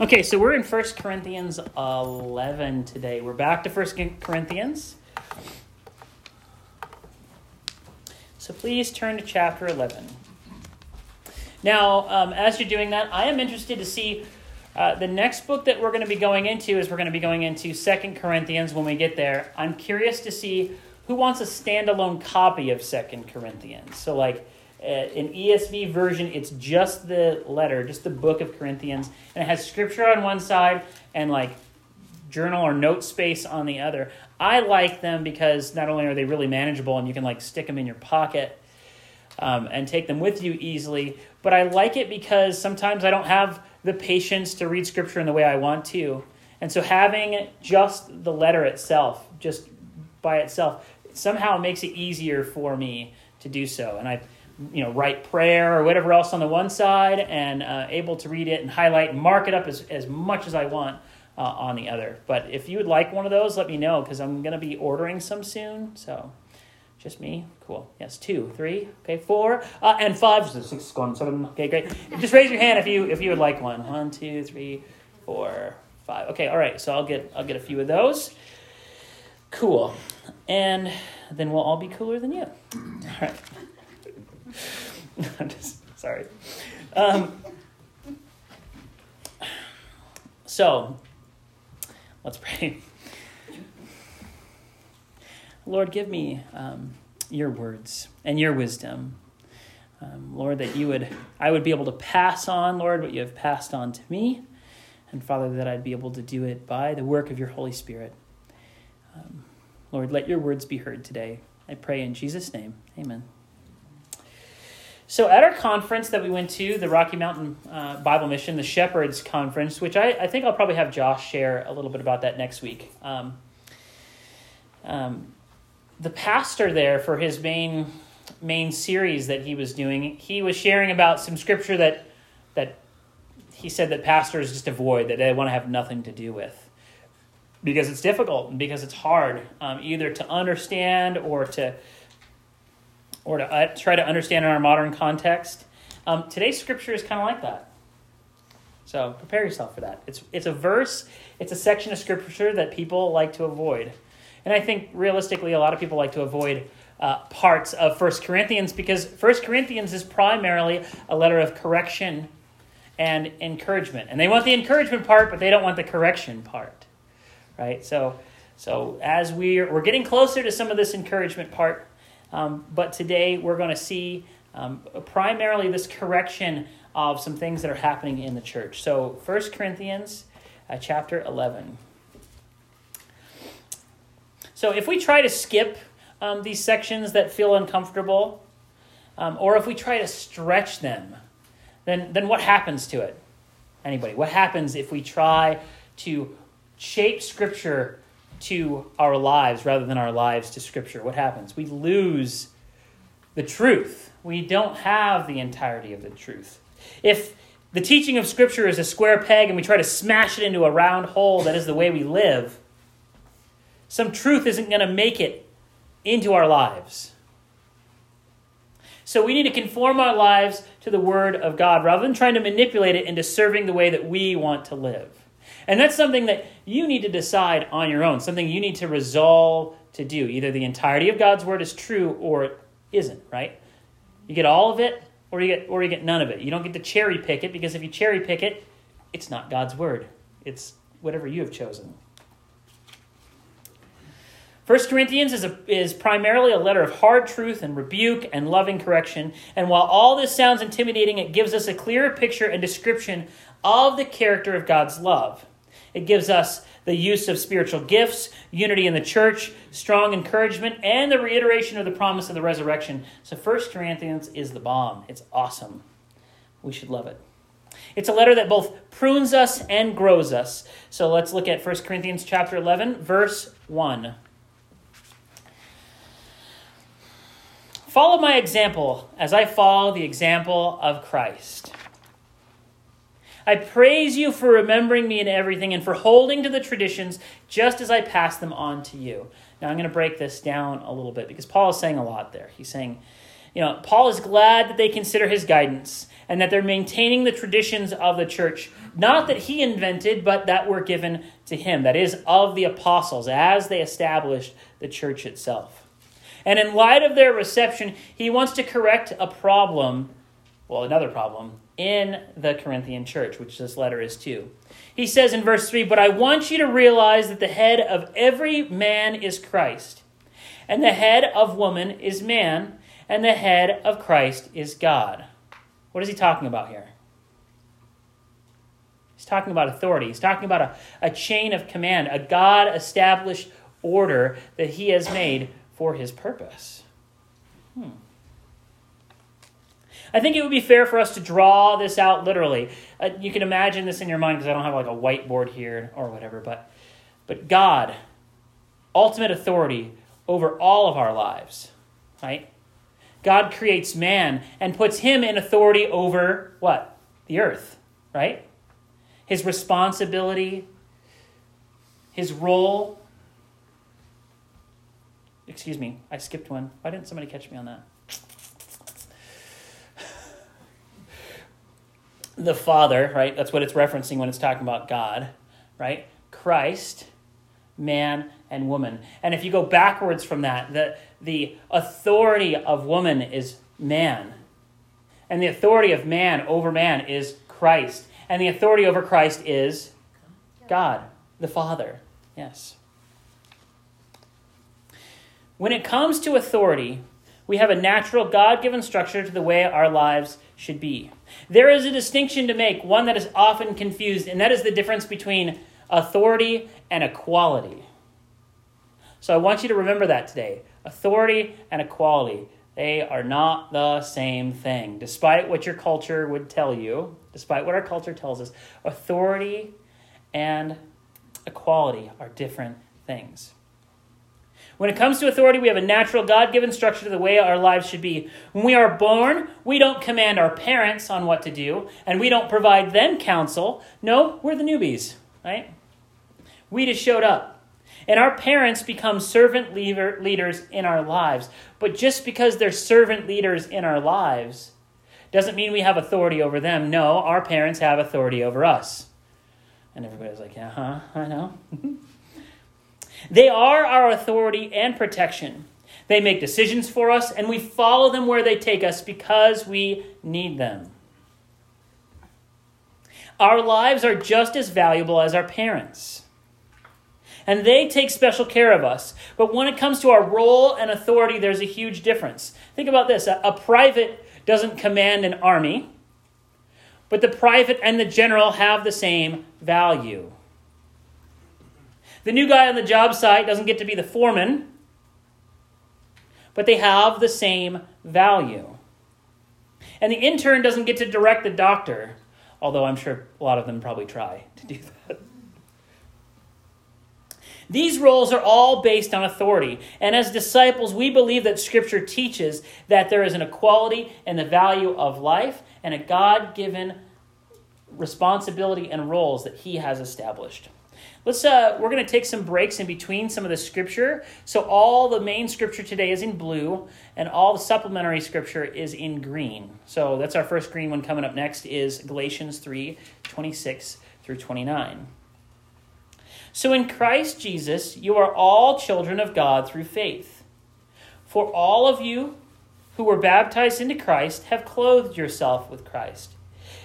Okay, so we're in 1 Corinthians 11 today. We're back to 1 Corinthians. So please turn to chapter 11. Now, um, as you're doing that, I am interested to see uh, the next book that we're going to be going into is we're going to be going into 2 Corinthians when we get there. I'm curious to see who wants a standalone copy of 2 Corinthians. So, like, an ESV version, it's just the letter, just the book of Corinthians, and it has scripture on one side and like journal or note space on the other. I like them because not only are they really manageable and you can like stick them in your pocket um, and take them with you easily, but I like it because sometimes I don't have the patience to read scripture in the way I want to. And so having just the letter itself, just by itself, somehow makes it easier for me to do so. And I you know, write prayer or whatever else on the one side and uh, able to read it and highlight and mark it up as, as much as I want uh, on the other. But if you would like one of those, let me know because I'm going to be ordering some soon. So just me? Cool. Yes, two, three, okay, four, uh, and five. Six, one, seven. Okay, great. Just raise your hand if you if you would like one. One, two, three, four, five. Okay, all right. So I'll get I'll get a few of those. Cool. And then we'll all be cooler than you. All right. I'm just sorry. Um, so, let's pray. Lord, give me um, your words and your wisdom. Um, Lord, that you would, I would be able to pass on, Lord, what you have passed on to me. And Father, that I'd be able to do it by the work of your Holy Spirit. Um, Lord, let your words be heard today. I pray in Jesus' name. Amen. So, at our conference that we went to, the Rocky Mountain uh, Bible Mission, the Shepherds Conference, which I, I, think I'll probably have Josh share a little bit about that next week. Um, um, the pastor there for his main main series that he was doing, he was sharing about some scripture that that he said that pastors just avoid, that they want to have nothing to do with, because it's difficult and because it's hard, um, either to understand or to or to uh, try to understand in our modern context. Um, today's scripture is kind of like that. So prepare yourself for that. It's, it's a verse, it's a section of scripture that people like to avoid. And I think realistically, a lot of people like to avoid uh, parts of First Corinthians because First Corinthians is primarily a letter of correction and encouragement. And they want the encouragement part, but they don't want the correction part. Right? So, so as we're, we're getting closer to some of this encouragement part, um, but today we're going to see um, primarily this correction of some things that are happening in the church. So, 1 Corinthians uh, chapter 11. So, if we try to skip um, these sections that feel uncomfortable, um, or if we try to stretch them, then, then what happens to it? Anybody, what happens if we try to shape Scripture to our lives rather than our lives to Scripture, what happens? We lose the truth. We don't have the entirety of the truth. If the teaching of Scripture is a square peg and we try to smash it into a round hole that is the way we live, some truth isn't going to make it into our lives. So we need to conform our lives to the Word of God rather than trying to manipulate it into serving the way that we want to live. And that's something that you need to decide on your own, something you need to resolve to do. Either the entirety of God's word is true or it isn't, right? You get all of it or you get or you get none of it. You don't get to cherry pick it because if you cherry pick it, it's not God's word. It's whatever you have chosen. First Corinthians is, a, is primarily a letter of hard truth and rebuke and loving correction. And while all this sounds intimidating, it gives us a clearer picture and description of the character of God's love. It gives us the use of spiritual gifts, unity in the church, strong encouragement, and the reiteration of the promise of the resurrection. So 1 Corinthians is the bomb. It's awesome. We should love it. It's a letter that both prunes us and grows us. So let's look at 1 Corinthians chapter 11, verse 1. Follow my example as I follow the example of Christ. I praise you for remembering me in everything and for holding to the traditions just as I pass them on to you. Now, I'm going to break this down a little bit because Paul is saying a lot there. He's saying, you know, Paul is glad that they consider his guidance and that they're maintaining the traditions of the church, not that he invented, but that were given to him, that is, of the apostles, as they established the church itself. And in light of their reception, he wants to correct a problem, well, another problem, in the Corinthian church, which this letter is to. He says in verse 3 But I want you to realize that the head of every man is Christ, and the head of woman is man, and the head of Christ is God. What is he talking about here? He's talking about authority. He's talking about a, a chain of command, a God established order that he has made for his purpose. Hmm. I think it would be fair for us to draw this out literally. Uh, you can imagine this in your mind because I don't have like a whiteboard here or whatever, but but God, ultimate authority over all of our lives, right? God creates man and puts him in authority over what? The earth, right? His responsibility, his role. Excuse me, I skipped one. Why didn't somebody catch me on that? The Father, right? That's what it's referencing when it's talking about God, right? Christ, man, and woman. And if you go backwards from that, the, the authority of woman is man. And the authority of man over man is Christ. And the authority over Christ is God, the Father. Yes. When it comes to authority, we have a natural God given structure to the way our lives should be. There is a distinction to make, one that is often confused, and that is the difference between authority and equality. So I want you to remember that today. Authority and equality, they are not the same thing. Despite what your culture would tell you, despite what our culture tells us, authority and equality are different things. When it comes to authority, we have a natural God given structure to the way our lives should be. When we are born, we don't command our parents on what to do, and we don't provide them counsel. No, we're the newbies, right? We just showed up. And our parents become servant leader, leaders in our lives. But just because they're servant leaders in our lives doesn't mean we have authority over them. No, our parents have authority over us. And everybody's like, uh huh, I know. they are our authority and protection. They make decisions for us, and we follow them where they take us because we need them. Our lives are just as valuable as our parents and they take special care of us. But when it comes to our role and authority, there's a huge difference. Think about this a, a private doesn't command an army, but the private and the general have the same value. The new guy on the job site doesn't get to be the foreman, but they have the same value. And the intern doesn't get to direct the doctor, although I'm sure a lot of them probably try to do that. These roles are all based on authority. And as disciples, we believe that Scripture teaches that there is an equality in the value of life and a God given responsibility and roles that He has established. Let's uh, we're going to take some breaks in between some of the scripture. So all the main scripture today is in blue, and all the supplementary scripture is in green. So that's our first green one coming up next is Galatians 3, 26 through 29. So in Christ Jesus, you are all children of God through faith. For all of you who were baptized into Christ have clothed yourself with Christ.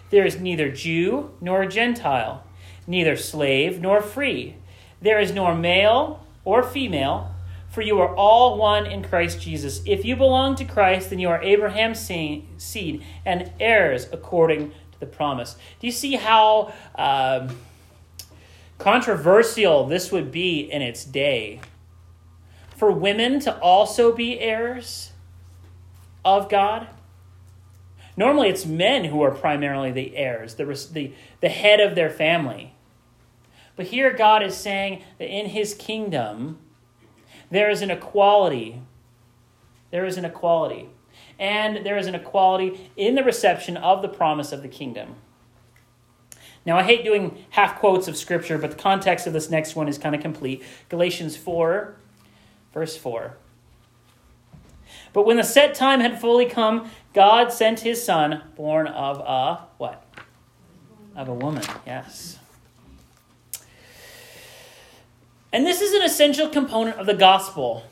There is neither Jew nor Gentile, neither slave nor free. There is nor male or female, for you are all one in Christ Jesus. If you belong to Christ, then you are Abraham's seed and heirs according to the promise. Do you see how. Uh, controversial this would be in its day for women to also be heirs of God. Normally, it's men who are primarily the heirs, the, the, the head of their family. But here, God is saying that in his kingdom, there is an equality. There is an equality. And there is an equality in the reception of the promise of the kingdom. Now, I hate doing half quotes of Scripture, but the context of this next one is kind of complete. Galatians 4, verse 4. But when the set time had fully come, God sent his son, born of a what? Of a woman, yes. And this is an essential component of the gospel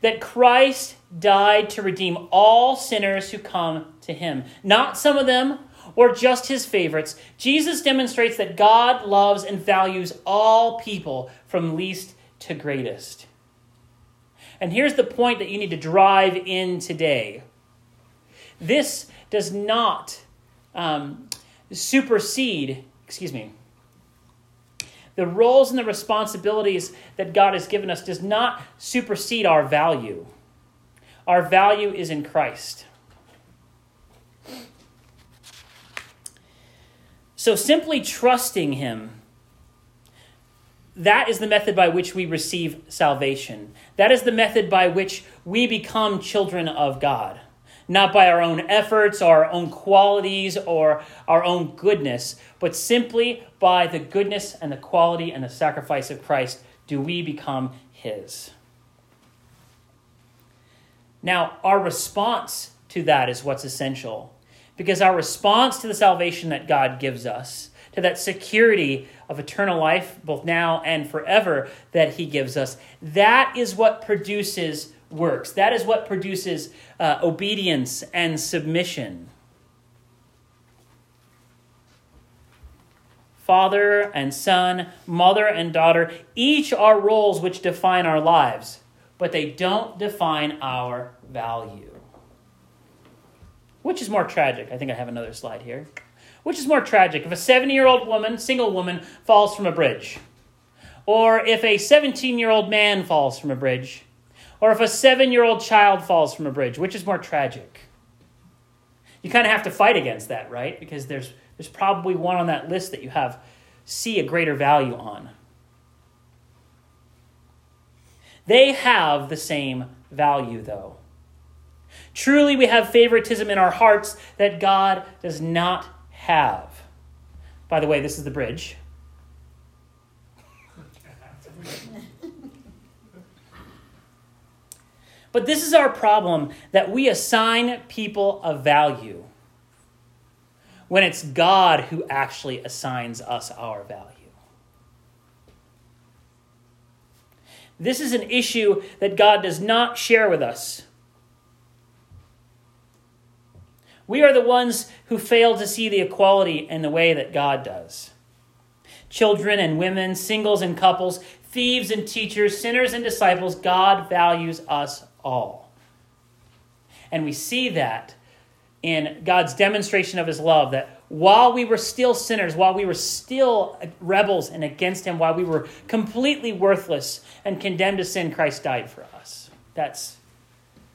that Christ died to redeem all sinners who come to him. Not some of them or just his favorites. Jesus demonstrates that God loves and values all people from least to greatest. And here's the point that you need to drive in today this does not um, supersede, excuse me, the roles and the responsibilities that God has given us does not supersede our value. Our value is in Christ. So simply trusting Him that is the method by which we receive salvation. That is the method by which we become children of God. Not by our own efforts, our own qualities, or our own goodness, but simply by the goodness and the quality and the sacrifice of Christ do we become His. Now, our response to that is what's essential. Because our response to the salvation that God gives us to that security of eternal life, both now and forever, that He gives us. That is what produces works. That is what produces uh, obedience and submission. Father and son, mother and daughter, each are roles which define our lives, but they don't define our value. Which is more tragic? I think I have another slide here. Which is more tragic? If a 70 year old woman, single woman, falls from a bridge, or if a 17 year old man falls from a bridge, or if a seven year old child falls from a bridge, which is more tragic? You kind of have to fight against that, right? Because there's, there's probably one on that list that you have see a greater value on. They have the same value, though. Truly, we have favoritism in our hearts that God does not have. By the way, this is the bridge. But this is our problem that we assign people a value when it's God who actually assigns us our value. This is an issue that God does not share with us. We are the ones who fail to see the equality in the way that God does. Children and women, singles and couples, thieves and teachers, sinners and disciples, God values us all. And we see that in God's demonstration of his love that while we were still sinners, while we were still rebels and against him, while we were completely worthless and condemned to sin, Christ died for us. That's,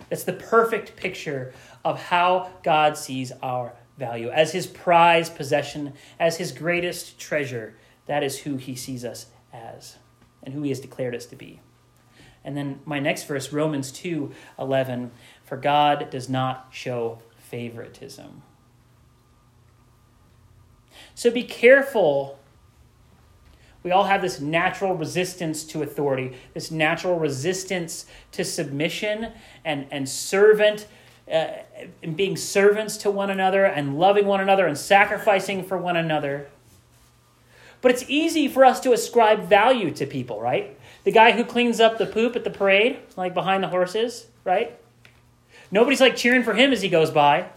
that's the perfect picture of how God sees our value. As his prized possession, as his greatest treasure, that is who he sees us as and who he has declared us to be. And then my next verse, Romans 2 11, for God does not show favoritism. So be careful. We all have this natural resistance to authority, this natural resistance to submission and, and servant uh, and being servants to one another and loving one another and sacrificing for one another. But it's easy for us to ascribe value to people, right? The guy who cleans up the poop at the parade, like behind the horses, right? Nobody's like cheering for him as he goes by.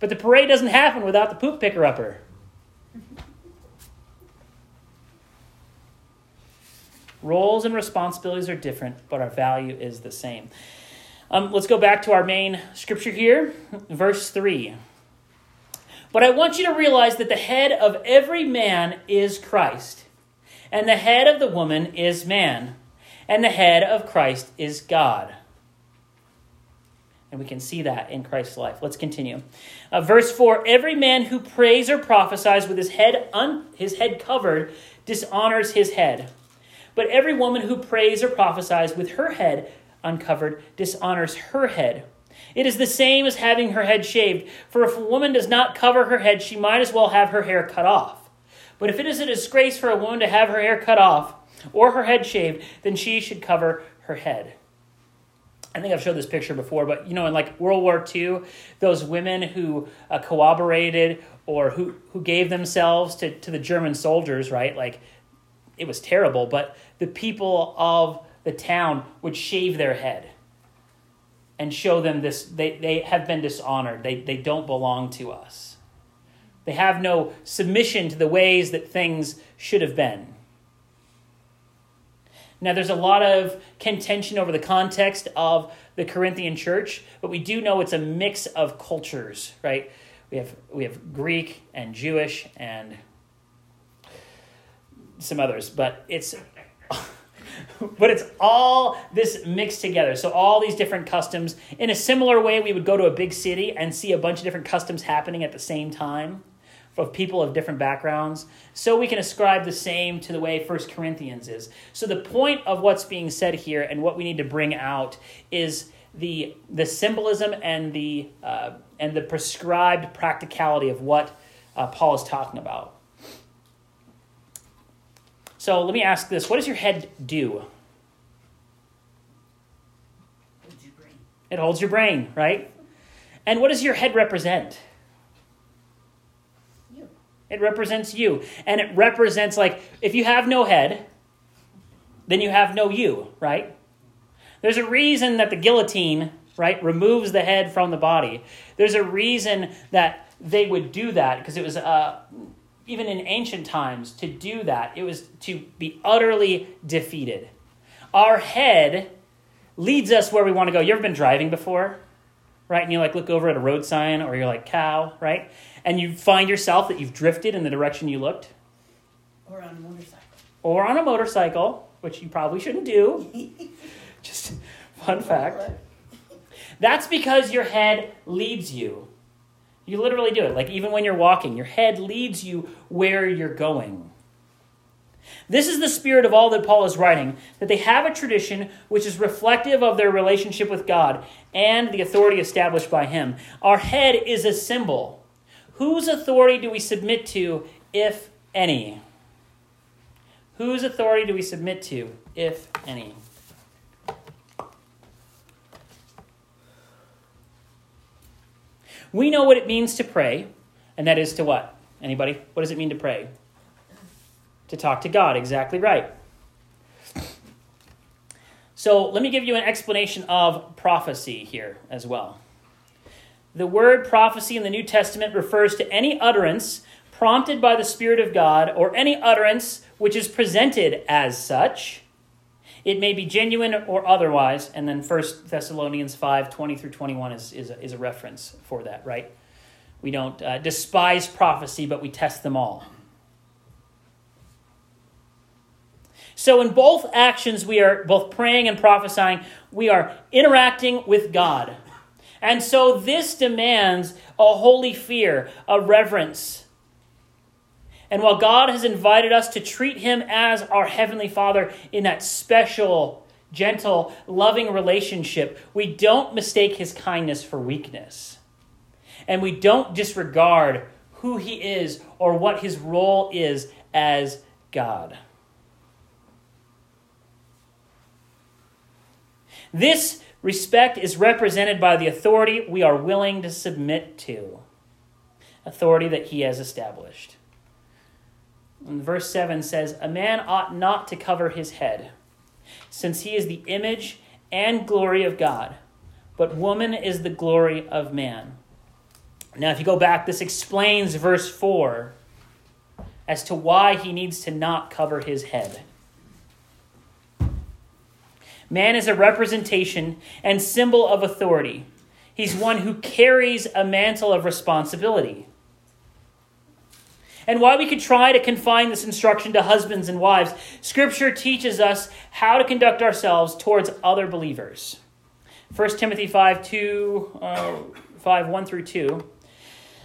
But the parade doesn't happen without the poop picker upper. Roles and responsibilities are different, but our value is the same. Um, let's go back to our main scripture here, verse 3. But I want you to realize that the head of every man is Christ, and the head of the woman is man, and the head of Christ is God. And we can see that in Christ's life. Let's continue. Uh, verse 4 Every man who prays or prophesies with his head, un- his head covered dishonors his head. But every woman who prays or prophesies with her head uncovered dishonors her head. It is the same as having her head shaved, for if a woman does not cover her head, she might as well have her hair cut off. But if it is a disgrace for a woman to have her hair cut off or her head shaved, then she should cover her head. I think I've showed this picture before, but you know, in like World War II, those women who uh, cooperated or who, who gave themselves to, to the German soldiers, right? Like, it was terrible, but the people of the town would shave their head and show them this they, they have been dishonored they, they don't belong to us they have no submission to the ways that things should have been now there's a lot of contention over the context of the corinthian church but we do know it's a mix of cultures right we have we have greek and jewish and some others but it's but it's all this mixed together. So all these different customs. In a similar way, we would go to a big city and see a bunch of different customs happening at the same time of people of different backgrounds. So we can ascribe the same to the way First Corinthians is. So the point of what's being said here and what we need to bring out is the the symbolism and the uh, and the prescribed practicality of what uh, Paul is talking about. So let me ask this what does your head do? It holds your brain, right? And what does your head represent? It represents you. And it represents, like, if you have no head, then you have no you, right? There's a reason that the guillotine, right, removes the head from the body. There's a reason that they would do that because it was uh, even in ancient times, to do that, it was to be utterly defeated. Our head leads us where we want to go. You ever been driving before? Right? And you like look over at a road sign or you're like cow, right? And you find yourself that you've drifted in the direction you looked. Or on a motorcycle. Or on a motorcycle, which you probably shouldn't do. Just fun fact. That's because your head leads you. You literally do it. Like even when you're walking, your head leads you where you're going. This is the spirit of all that Paul is writing that they have a tradition which is reflective of their relationship with God and the authority established by Him. Our head is a symbol. Whose authority do we submit to, if any? Whose authority do we submit to, if any? We know what it means to pray, and that is to what? Anybody? What does it mean to pray? To talk to God, exactly right. So let me give you an explanation of prophecy here as well. The word prophecy in the New Testament refers to any utterance prompted by the Spirit of God or any utterance which is presented as such it may be genuine or otherwise, and then 1 Thessalonians 5 20 through 21 is, is, a, is a reference for that, right? We don't uh, despise prophecy, but we test them all. So, in both actions, we are both praying and prophesying, we are interacting with God. And so, this demands a holy fear, a reverence and while God has invited us to treat Him as our Heavenly Father in that special, gentle, loving relationship, we don't mistake His kindness for weakness. And we don't disregard who He is or what His role is as God. This respect is represented by the authority we are willing to submit to, authority that He has established. And verse 7 says, A man ought not to cover his head, since he is the image and glory of God, but woman is the glory of man. Now, if you go back, this explains verse 4 as to why he needs to not cover his head. Man is a representation and symbol of authority. He's one who carries a mantle of responsibility and while we could try to confine this instruction to husbands and wives, Scripture teaches us how to conduct ourselves towards other believers. 1 Timothy 5, 2, uh, 5 1 through 2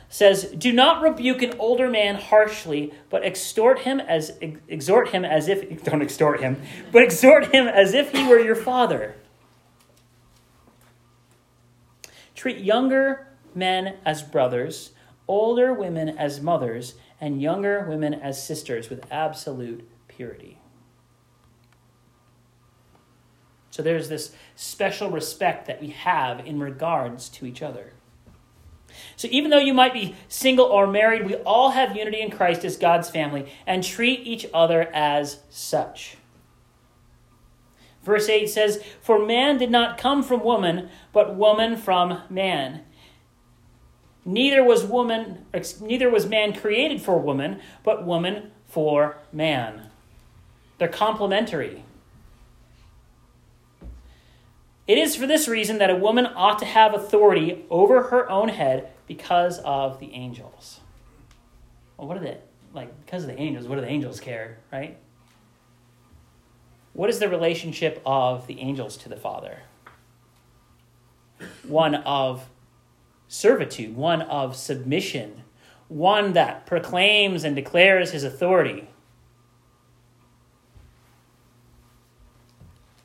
says, Do not rebuke an older man harshly, but extort him as exhort him as if don't extort him, but exhort him as if he were your father. Treat younger men as brothers, older women as mothers, and younger women as sisters with absolute purity. So there's this special respect that we have in regards to each other. So even though you might be single or married, we all have unity in Christ as God's family and treat each other as such. Verse 8 says, For man did not come from woman, but woman from man. Neither was woman neither was man created for woman, but woman for man. They're complementary. It is for this reason that a woman ought to have authority over her own head because of the angels. Well, what are they like? Because of the angels, what do the angels care, right? What is the relationship of the angels to the Father? One of servitude, one of submission, one that proclaims and declares his authority.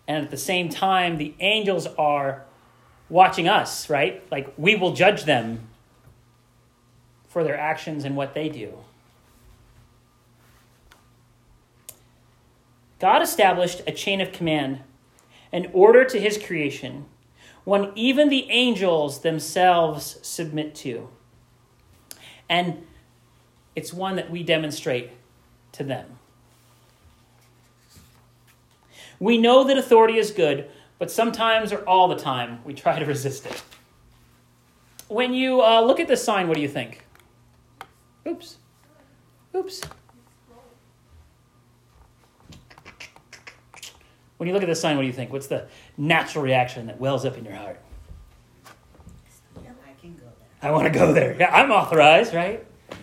And at the same time, the angels are watching us, right? Like we will judge them for their actions and what they do. God established a chain of command, an order to his creation, one even the angels themselves submit to. And it's one that we demonstrate to them. We know that authority is good, but sometimes or all the time we try to resist it. When you uh, look at this sign, what do you think? Oops. Oops. When you look at this sign, what do you think? What's the natural reaction that wells up in your heart? I want to go there. Yeah, I'm authorized, right?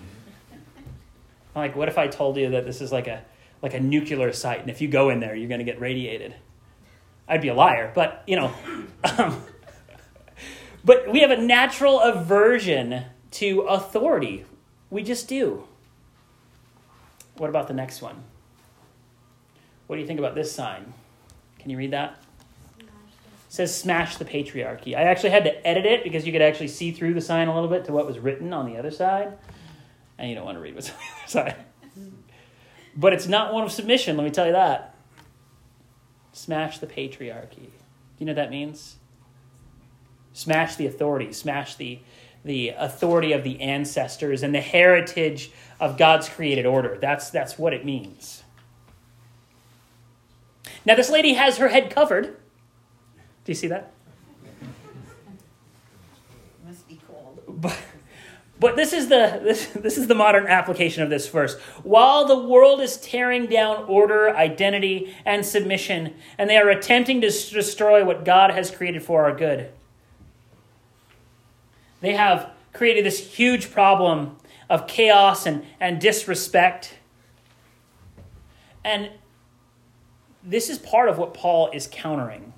Like, what if I told you that this is like a like a nuclear site, and if you go in there, you're going to get radiated? I'd be a liar, but you know. But we have a natural aversion to authority. We just do. What about the next one? What do you think about this sign? Can you read that? It says smash the patriarchy. I actually had to edit it because you could actually see through the sign a little bit to what was written on the other side. And you don't want to read what's on the other side. But it's not one of submission, let me tell you that. Smash the patriarchy. Do you know what that means? Smash the authority, smash the, the authority of the ancestors and the heritage of God's created order. That's, that's what it means. Now, this lady has her head covered. Do you see that? Must be cold. But, but this is the this, this is the modern application of this verse. While the world is tearing down order, identity, and submission, and they are attempting to destroy what God has created for our good, they have created this huge problem of chaos and, and disrespect. And this is part of what Paul is countering.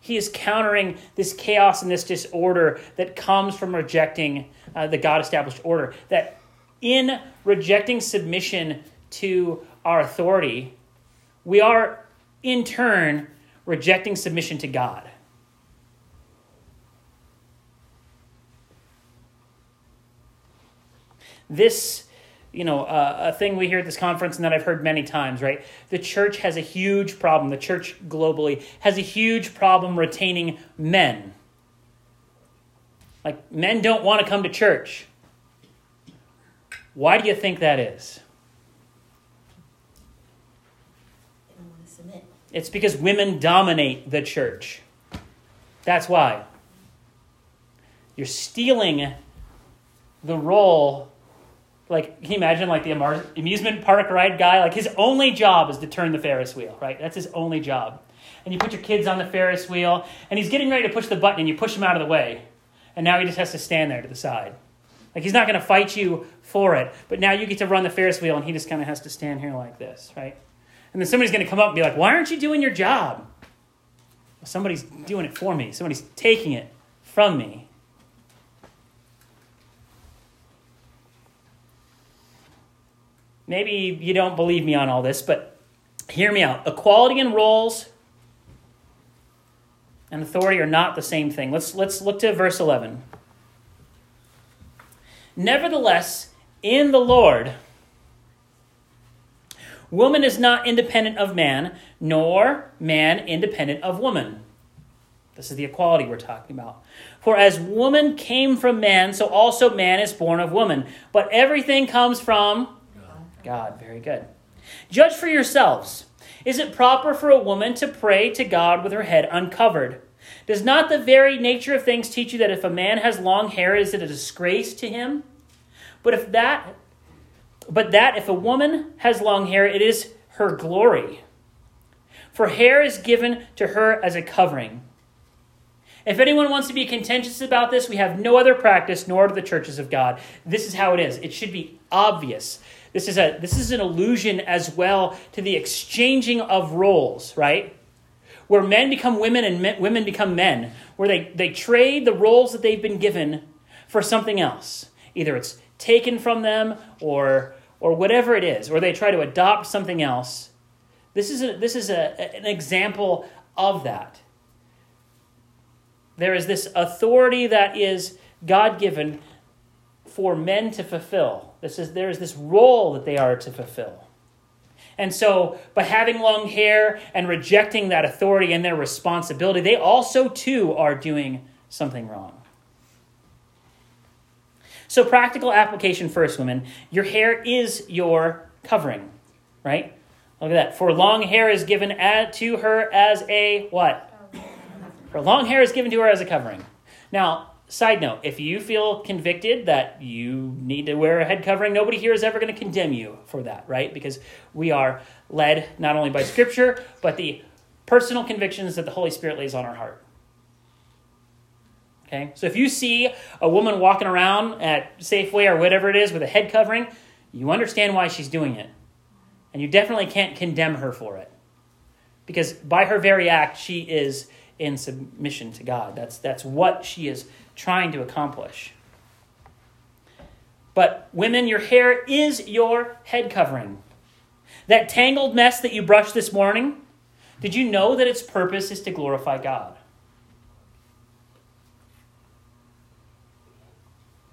He is countering this chaos and this disorder that comes from rejecting uh, the God established order. That in rejecting submission to our authority, we are in turn rejecting submission to God. This you know, uh, a thing we hear at this conference and that I've heard many times, right? The church has a huge problem. The church globally has a huge problem retaining men. Like, men don't want to come to church. Why do you think that is? They don't want to submit. It's because women dominate the church. That's why. You're stealing the role like can you imagine like the amusement park ride guy? Like his only job is to turn the ferris wheel right? That's his only job. And you put your kids on the ferris wheel and he's getting ready to push the button and you push him out of the way. And now he just has to stand there to the side. Like he's not going to fight you for it but now you get to run the ferris wheel and he just kind of has to stand here like this right? And then somebody's going to come up and be like why aren't you doing your job? Well, somebody's doing it for me. Somebody's taking it from me maybe you don't believe me on all this, but hear me out. Equality in roles and authority are not the same thing. Let's, let's look to verse 11. Nevertheless, in the Lord, woman is not independent of man, nor man independent of woman. This is the equality we're talking about. For as woman came from man, so also man is born of woman. But everything comes from God. Very good. Judge for yourselves. Is it proper for a woman to pray to God with her head uncovered? Does not the very nature of things teach you that if a man has long hair, is it a disgrace to him? But if that but that if a woman has long hair, it is her glory. For hair is given to her as a covering. If anyone wants to be contentious about this, we have no other practice, nor do the churches of God. This is how it is. It should be obvious. This is, a, this is an allusion as well to the exchanging of roles, right? Where men become women and men, women become men, where they, they trade the roles that they've been given for something else. Either it's taken from them or, or whatever it is, or they try to adopt something else. This is, a, this is a, an example of that. There is this authority that is God given for men to fulfill. This is, there is this role that they are to fulfill. And so, by having long hair and rejecting that authority and their responsibility, they also too are doing something wrong. So, practical application first, women. Your hair is your covering, right? Look at that. For long hair is given to her as a what? Her long hair is given to her as a covering. Now, side note, if you feel convicted that you need to wear a head covering, nobody here is ever going to condemn you for that, right? Because we are led not only by Scripture, but the personal convictions that the Holy Spirit lays on our heart. Okay? So if you see a woman walking around at Safeway or whatever it is with a head covering, you understand why she's doing it. And you definitely can't condemn her for it. Because by her very act, she is in submission to God. That's, that's what she is trying to accomplish. But women, your hair is your head covering. That tangled mess that you brushed this morning, did you know that its purpose is to glorify God?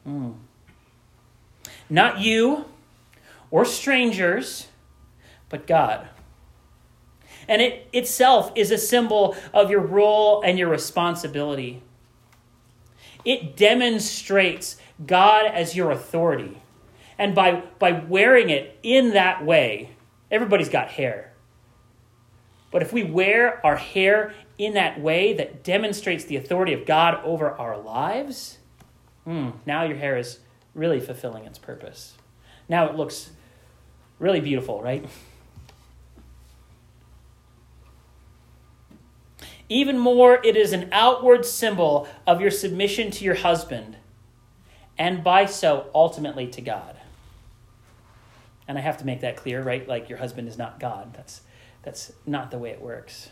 Mm. Not you or strangers, but God and it itself is a symbol of your role and your responsibility. It demonstrates God as your authority. And by, by wearing it in that way, everybody's got hair. But if we wear our hair in that way that demonstrates the authority of God over our lives, hmm, now your hair is really fulfilling its purpose. Now it looks really beautiful, right? Even more, it is an outward symbol of your submission to your husband, and by so, ultimately to God. And I have to make that clear, right? Like your husband is not God. That's, that's not the way it works.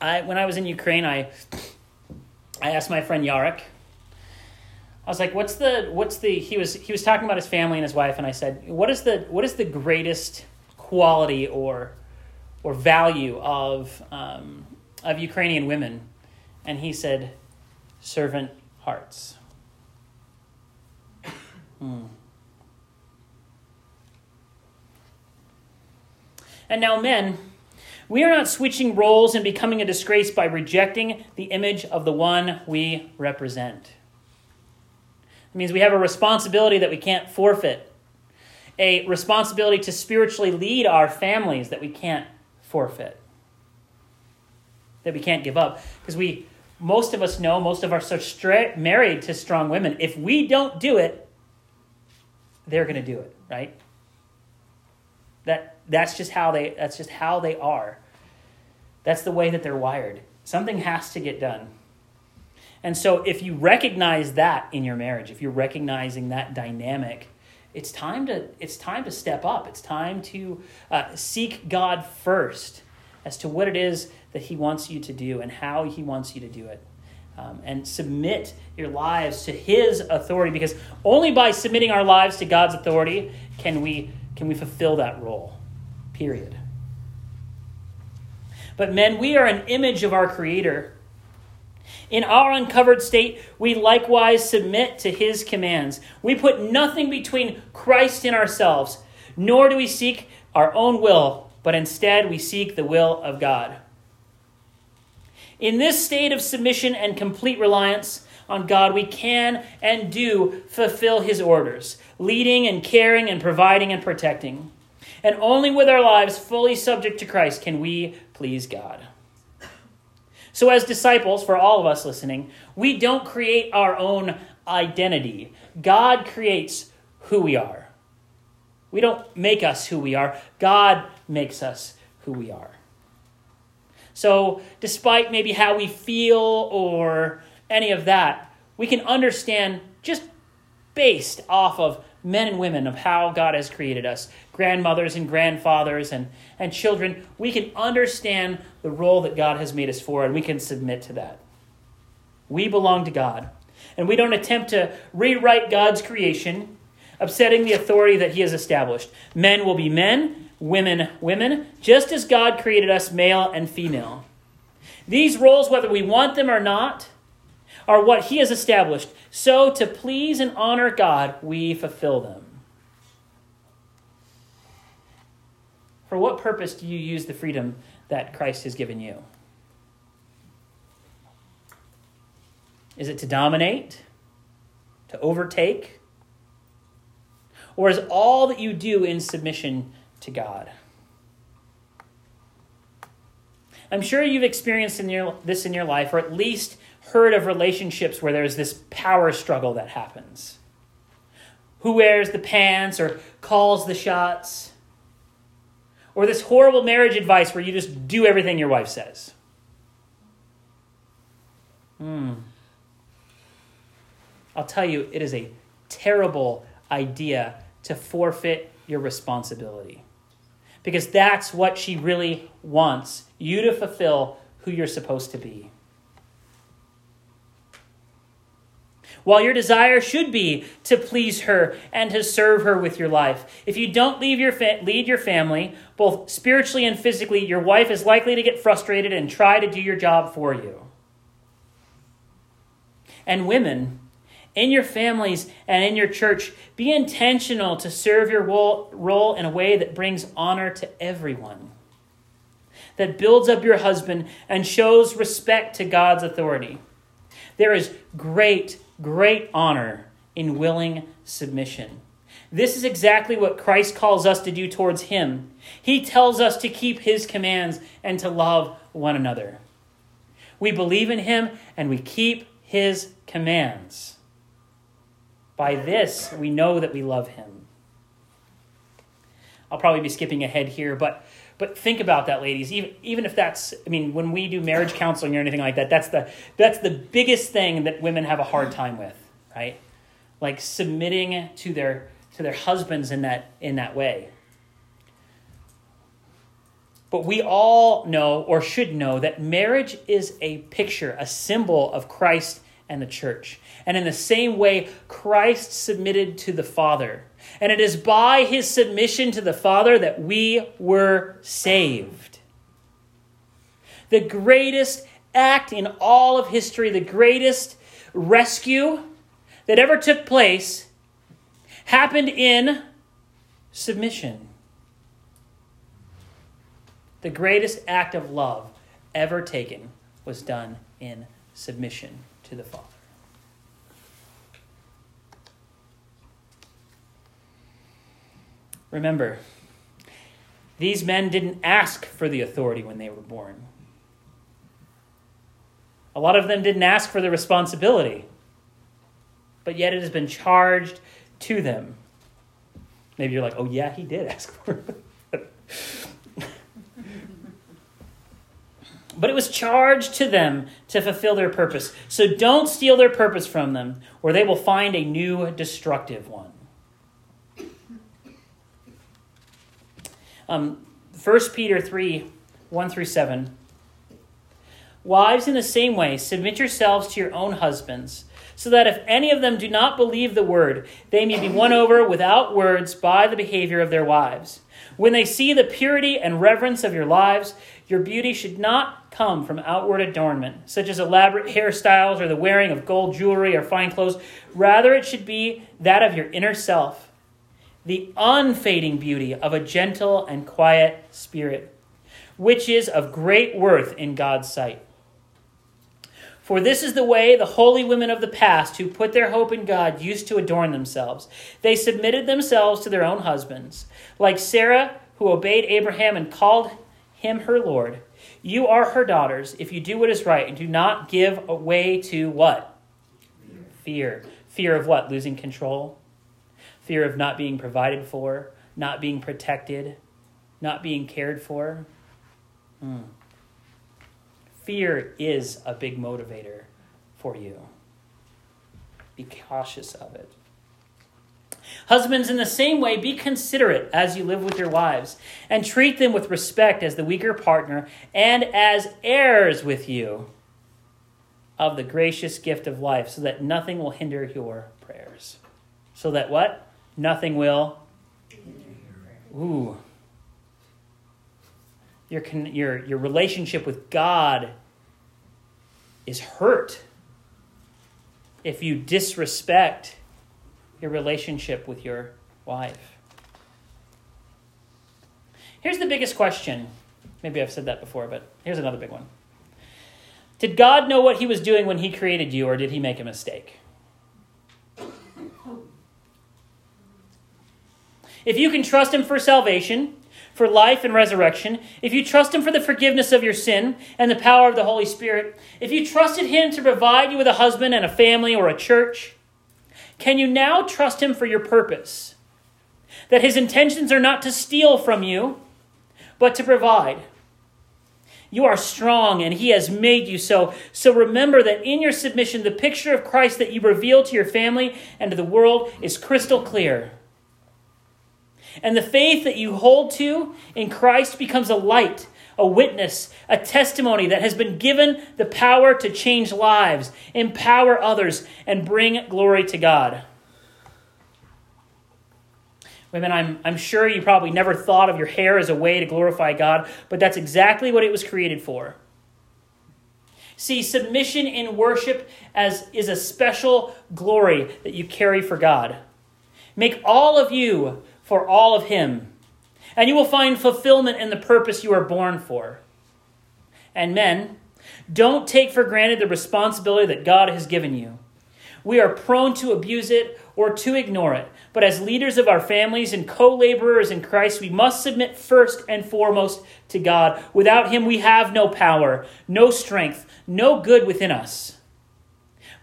I, when I was in Ukraine, I, I asked my friend Yarek, I was like, "What's the what's the?" He was he was talking about his family and his wife, and I said, "What is the what is the greatest quality or or value of um, of Ukrainian women?" And he said, "Servant hearts." Hmm. And now, men, we are not switching roles and becoming a disgrace by rejecting the image of the one we represent. It means we have a responsibility that we can't forfeit, a responsibility to spiritually lead our families that we can't forfeit, that we can't give up. Because we, most of us know, most of us are stra- married to strong women. If we don't do it, they're going to do it, right? That, that's just how they that's just how they are. That's the way that they're wired. Something has to get done. And so, if you recognize that in your marriage, if you're recognizing that dynamic, it's time to it's time to step up. It's time to uh, seek God first as to what it is that He wants you to do and how He wants you to do it. Um, and submit your lives to His authority, because only by submitting our lives to God's authority can we can we fulfill that role. Period. But men, we are an image of our Creator. In our uncovered state, we likewise submit to his commands. We put nothing between Christ and ourselves, nor do we seek our own will, but instead we seek the will of God. In this state of submission and complete reliance on God, we can and do fulfill his orders, leading and caring and providing and protecting. And only with our lives fully subject to Christ can we please God. So, as disciples, for all of us listening, we don't create our own identity. God creates who we are. We don't make us who we are, God makes us who we are. So, despite maybe how we feel or any of that, we can understand just based off of men and women of how God has created us, grandmothers and grandfathers and, and children, we can understand the role that God has made us for and we can submit to that. We belong to God. And we don't attempt to rewrite God's creation, upsetting the authority that He has established. Men will be men, women, women, just as God created us male and female. These roles, whether we want them or not, are what He has established. So, to please and honor God, we fulfill them. For what purpose do you use the freedom that Christ has given you? Is it to dominate? To overtake? Or is all that you do in submission to God? I'm sure you've experienced in your, this in your life, or at least heard of relationships where there's this power struggle that happens. Who wears the pants or calls the shots? Or this horrible marriage advice where you just do everything your wife says. Hmm. I'll tell you, it is a terrible idea to forfeit your responsibility. Because that's what she really wants you to fulfill who you're supposed to be. While your desire should be to please her and to serve her with your life. If you don't leave your fa- lead your family, both spiritually and physically, your wife is likely to get frustrated and try to do your job for you. And women, in your families and in your church, be intentional to serve your role in a way that brings honor to everyone, that builds up your husband and shows respect to God's authority. There is great great honor in willing submission. This is exactly what Christ calls us to do towards Him. He tells us to keep His commands and to love one another. We believe in Him and we keep His commands. By this, we know that we love Him. I'll probably be skipping ahead here, but but think about that, ladies. Even even if that's, I mean, when we do marriage counseling or anything like that, that's the that's the biggest thing that women have a hard time with, right? Like submitting to their to their husbands in that in that way. But we all know or should know that marriage is a picture, a symbol of Christ and the church. And in the same way, Christ submitted to the Father and it is by his submission to the Father that we were saved. The greatest act in all of history, the greatest rescue that ever took place, happened in submission. The greatest act of love ever taken was done in submission to the Father. Remember, these men didn't ask for the authority when they were born. A lot of them didn't ask for the responsibility, but yet it has been charged to them. Maybe you're like, oh, yeah, he did ask for it. but it was charged to them to fulfill their purpose. So don't steal their purpose from them, or they will find a new destructive one. Um, 1 Peter 3 1 through 7. Wives, in the same way, submit yourselves to your own husbands, so that if any of them do not believe the word, they may be won over without words by the behavior of their wives. When they see the purity and reverence of your lives, your beauty should not come from outward adornment, such as elaborate hairstyles or the wearing of gold jewelry or fine clothes. Rather, it should be that of your inner self, the unfading beauty of a gentle and quiet spirit, which is of great worth in God's sight. For this is the way the holy women of the past who put their hope in God used to adorn themselves. They submitted themselves to their own husbands, like Sarah, who obeyed Abraham and called him her Lord. You are her daughters if you do what is right and do not give way to what? Fear. Fear of what? Losing control? Fear of not being provided for, not being protected, not being cared for. Hmm. Fear is a big motivator for you. Be cautious of it. Husbands, in the same way, be considerate as you live with your wives, and treat them with respect as the weaker partner and as heirs with you of the gracious gift of life, so that nothing will hinder your prayers. So that what? Nothing will. Ooh, your, your, your relationship with God is hurt if you disrespect your relationship with your wife. Here's the biggest question. Maybe I've said that before, but here's another big one. Did God know what he was doing when he created you, or did he make a mistake? If you can trust him for salvation, for life and resurrection, if you trust Him for the forgiveness of your sin and the power of the Holy Spirit, if you trusted Him to provide you with a husband and a family or a church, can you now trust Him for your purpose? That His intentions are not to steal from you, but to provide. You are strong, and He has made you so. So remember that in your submission, the picture of Christ that you reveal to your family and to the world is crystal clear. And the faith that you hold to in Christ becomes a light, a witness, a testimony that has been given the power to change lives, empower others, and bring glory to God. Women, I'm, I'm sure you probably never thought of your hair as a way to glorify God, but that's exactly what it was created for. See, submission in worship as is a special glory that you carry for God. Make all of you for all of Him. And you will find fulfillment in the purpose you are born for. And men, don't take for granted the responsibility that God has given you. We are prone to abuse it or to ignore it. But as leaders of our families and co laborers in Christ, we must submit first and foremost to God. Without Him, we have no power, no strength, no good within us.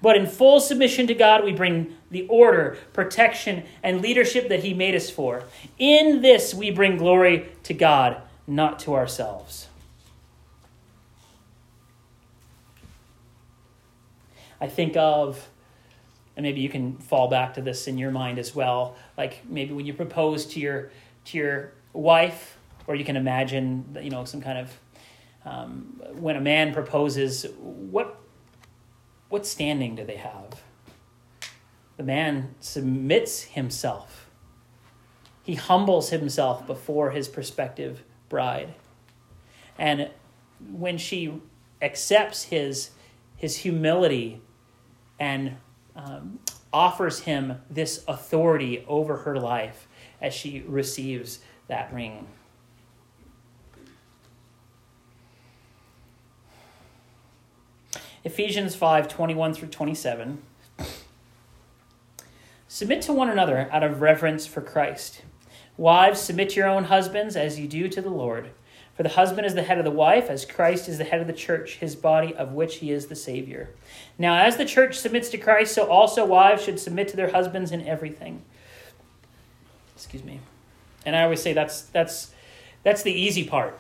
But in full submission to God, we bring the order, protection, and leadership that He made us for. In this, we bring glory to God, not to ourselves. I think of, and maybe you can fall back to this in your mind as well. Like maybe when you propose to your to your wife, or you can imagine, you know, some kind of um, when a man proposes, what what standing do they have? The man submits himself. He humbles himself before his prospective bride. And when she accepts his, his humility and um, offers him this authority over her life as she receives that ring. Ephesians 5 21 through 27. Submit to one another out of reverence for Christ. Wives, submit to your own husbands as you do to the Lord. For the husband is the head of the wife, as Christ is the head of the church, his body, of which he is the Savior. Now, as the church submits to Christ, so also wives should submit to their husbands in everything. Excuse me. And I always say that's that's that's the easy part.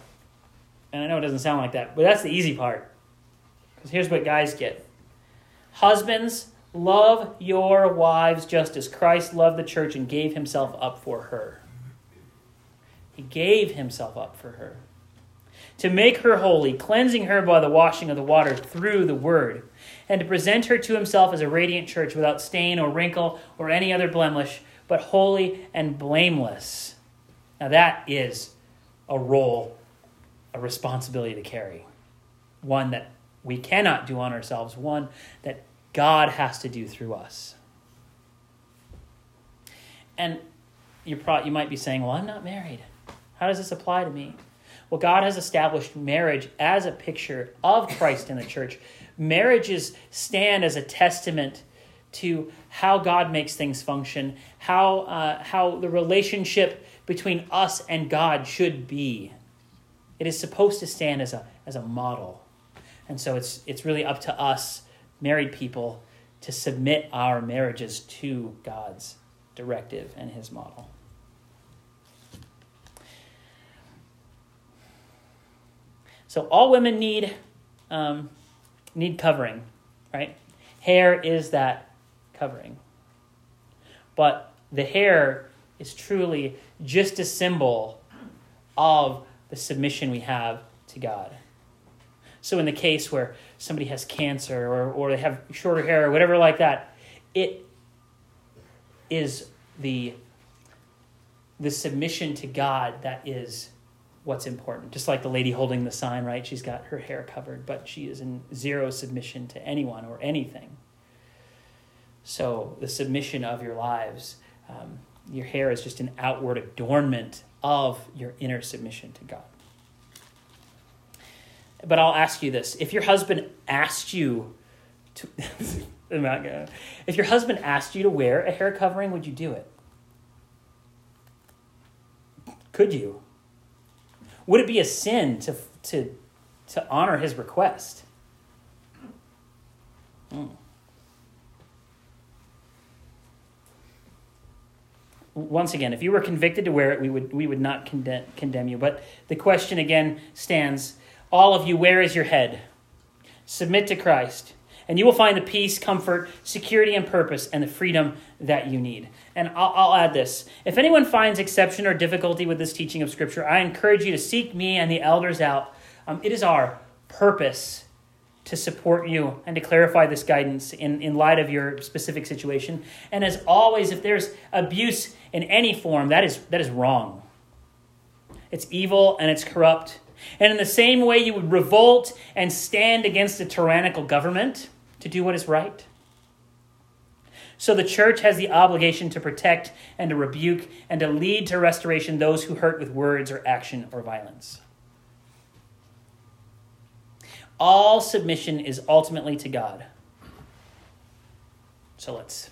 And I know it doesn't sound like that, but that's the easy part. Because here's what guys get Husbands, love your wives just as Christ loved the church and gave himself up for her. He gave himself up for her. To make her holy, cleansing her by the washing of the water through the word, and to present her to himself as a radiant church without stain or wrinkle or any other blemish, but holy and blameless. Now, that is a role, a responsibility to carry. One that we cannot do on ourselves, one that God has to do through us. And you pro- you might be saying, "Well, I'm not married. How does this apply to me?" Well, God has established marriage as a picture of Christ in the church. Marriages stand as a testament to how God makes things function, how uh, how the relationship between us and God should be. It is supposed to stand as a as a model, and so it's it's really up to us, married people, to submit our marriages to God's directive and His model. So all women need um, need covering, right? Hair is that covering, but the hair is truly just a symbol of the submission we have to God. So in the case where somebody has cancer or, or they have shorter hair or whatever like that, it is the the submission to God that is what's important. Just like the lady holding the sign, right? She's got her hair covered, but she is in zero submission to anyone or anything. So the submission of your lives, um, your hair is just an outward adornment of your inner submission to God. But I'll ask you this: if your husband asked you to, I'm not gonna, if your husband asked you to wear a hair covering, would you do it? Could you? Would it be a sin to, to, to honor his request? Hmm. Once again, if you were convicted to wear it, we would, we would not condemn, condemn you. But the question again stands all of you, where is your head? Submit to Christ and you will find the peace, comfort, security, and purpose, and the freedom that you need. And I'll, I'll, add this. If anyone finds exception or difficulty with this teaching of Scripture, I encourage you to seek me and the elders out. Um, it is our purpose to support you and to clarify this guidance in, in light of your specific situation. And as always, if there's abuse in any form, that is, that is wrong. It's evil and it's corrupt. And in the same way you would revolt and stand against a tyrannical government, to do what is right. So the church has the obligation to protect and to rebuke and to lead to restoration those who hurt with words or action or violence. All submission is ultimately to God. So let's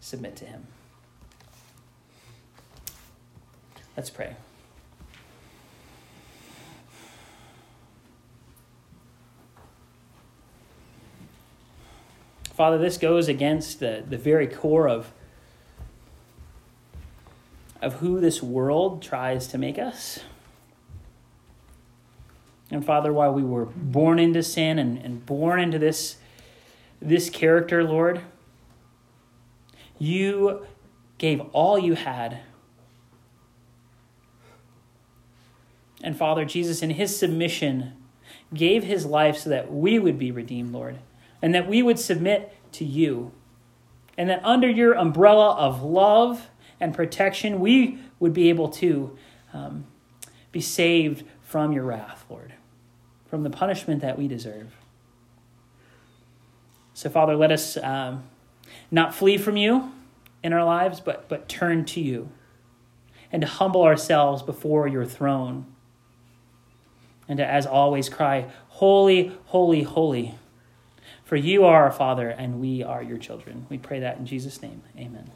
submit to Him. Let's pray. Father, this goes against the, the very core of, of who this world tries to make us. And Father, while we were born into sin and, and born into this, this character, Lord, you gave all you had. And Father, Jesus, in his submission, gave his life so that we would be redeemed, Lord and that we would submit to you. And that under your umbrella of love and protection, we would be able to um, be saved from your wrath, Lord, from the punishment that we deserve. So, Father, let us um, not flee from you in our lives, but, but turn to you and to humble ourselves before your throne. And to, as always, cry, Holy, holy, holy for you are our Father, and we are your children. We pray that in Jesus' name. Amen.